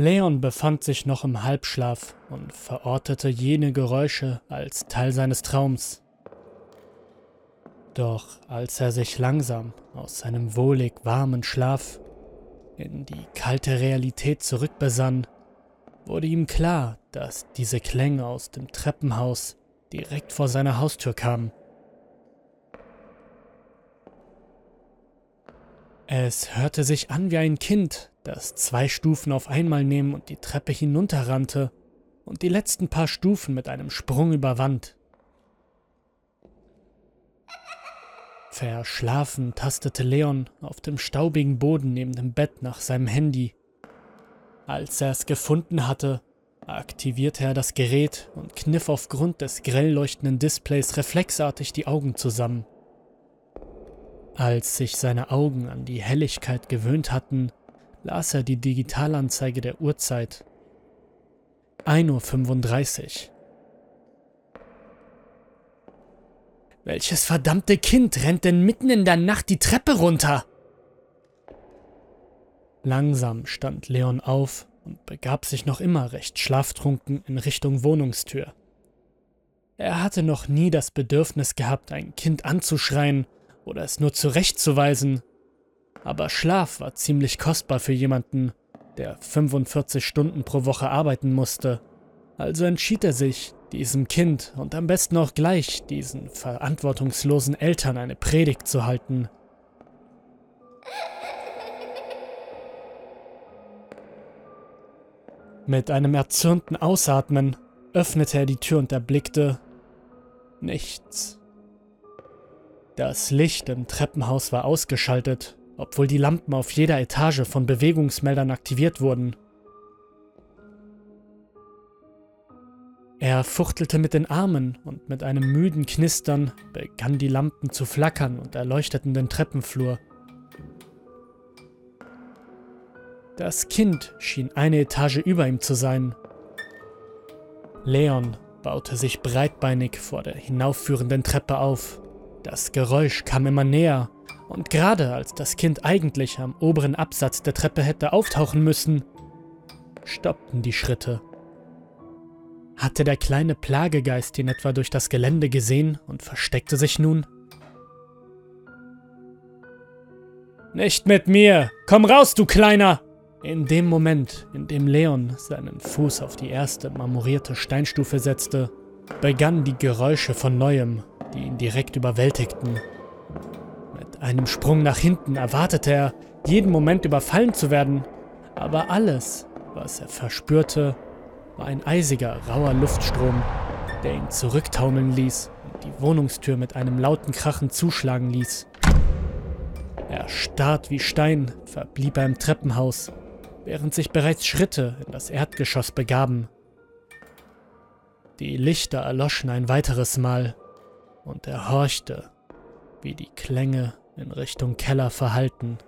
Leon befand sich noch im Halbschlaf und verortete jene Geräusche als Teil seines Traums. Doch als er sich langsam aus seinem wohlig warmen Schlaf in die kalte Realität zurückbesann, wurde ihm klar, dass diese Klänge aus dem Treppenhaus direkt vor seiner Haustür kamen. Es hörte sich an wie ein Kind, das zwei Stufen auf einmal nehmen und die Treppe hinunterrannte und die letzten paar Stufen mit einem Sprung überwand. Verschlafen tastete Leon auf dem staubigen Boden neben dem Bett nach seinem Handy. Als er es gefunden hatte, aktivierte er das Gerät und kniff aufgrund des grell leuchtenden Displays reflexartig die Augen zusammen. Als sich seine Augen an die Helligkeit gewöhnt hatten, las er die Digitalanzeige der Uhrzeit. 1.35 Uhr. Welches verdammte Kind rennt denn mitten in der Nacht die Treppe runter? Langsam stand Leon auf und begab sich noch immer recht schlaftrunken in Richtung Wohnungstür. Er hatte noch nie das Bedürfnis gehabt, ein Kind anzuschreien oder es nur zurechtzuweisen, aber Schlaf war ziemlich kostbar für jemanden, der 45 Stunden pro Woche arbeiten musste. Also entschied er sich, diesem Kind und am besten auch gleich diesen verantwortungslosen Eltern eine Predigt zu halten. Mit einem erzürnten Ausatmen öffnete er die Tür und erblickte nichts. Das Licht im Treppenhaus war ausgeschaltet, obwohl die Lampen auf jeder Etage von Bewegungsmeldern aktiviert wurden. Er fuchtelte mit den Armen und mit einem müden Knistern begannen die Lampen zu flackern und erleuchteten den Treppenflur. Das Kind schien eine Etage über ihm zu sein. Leon baute sich breitbeinig vor der hinaufführenden Treppe auf. Das Geräusch kam immer näher, und gerade als das Kind eigentlich am oberen Absatz der Treppe hätte auftauchen müssen, stoppten die Schritte. Hatte der kleine Plagegeist ihn etwa durch das Gelände gesehen und versteckte sich nun? Nicht mit mir! Komm raus, du Kleiner! In dem Moment, in dem Leon seinen Fuß auf die erste marmorierte Steinstufe setzte, begannen die Geräusche von neuem, die ihn direkt überwältigten. Einem Sprung nach hinten erwartete er, jeden Moment überfallen zu werden, aber alles, was er verspürte, war ein eisiger, rauer Luftstrom, der ihn zurücktaumeln ließ und die Wohnungstür mit einem lauten Krachen zuschlagen ließ. Erstarrt wie Stein verblieb er im Treppenhaus, während sich bereits Schritte in das Erdgeschoss begaben. Die Lichter erloschen ein weiteres Mal und er horchte, wie die Klänge in Richtung Keller verhallten.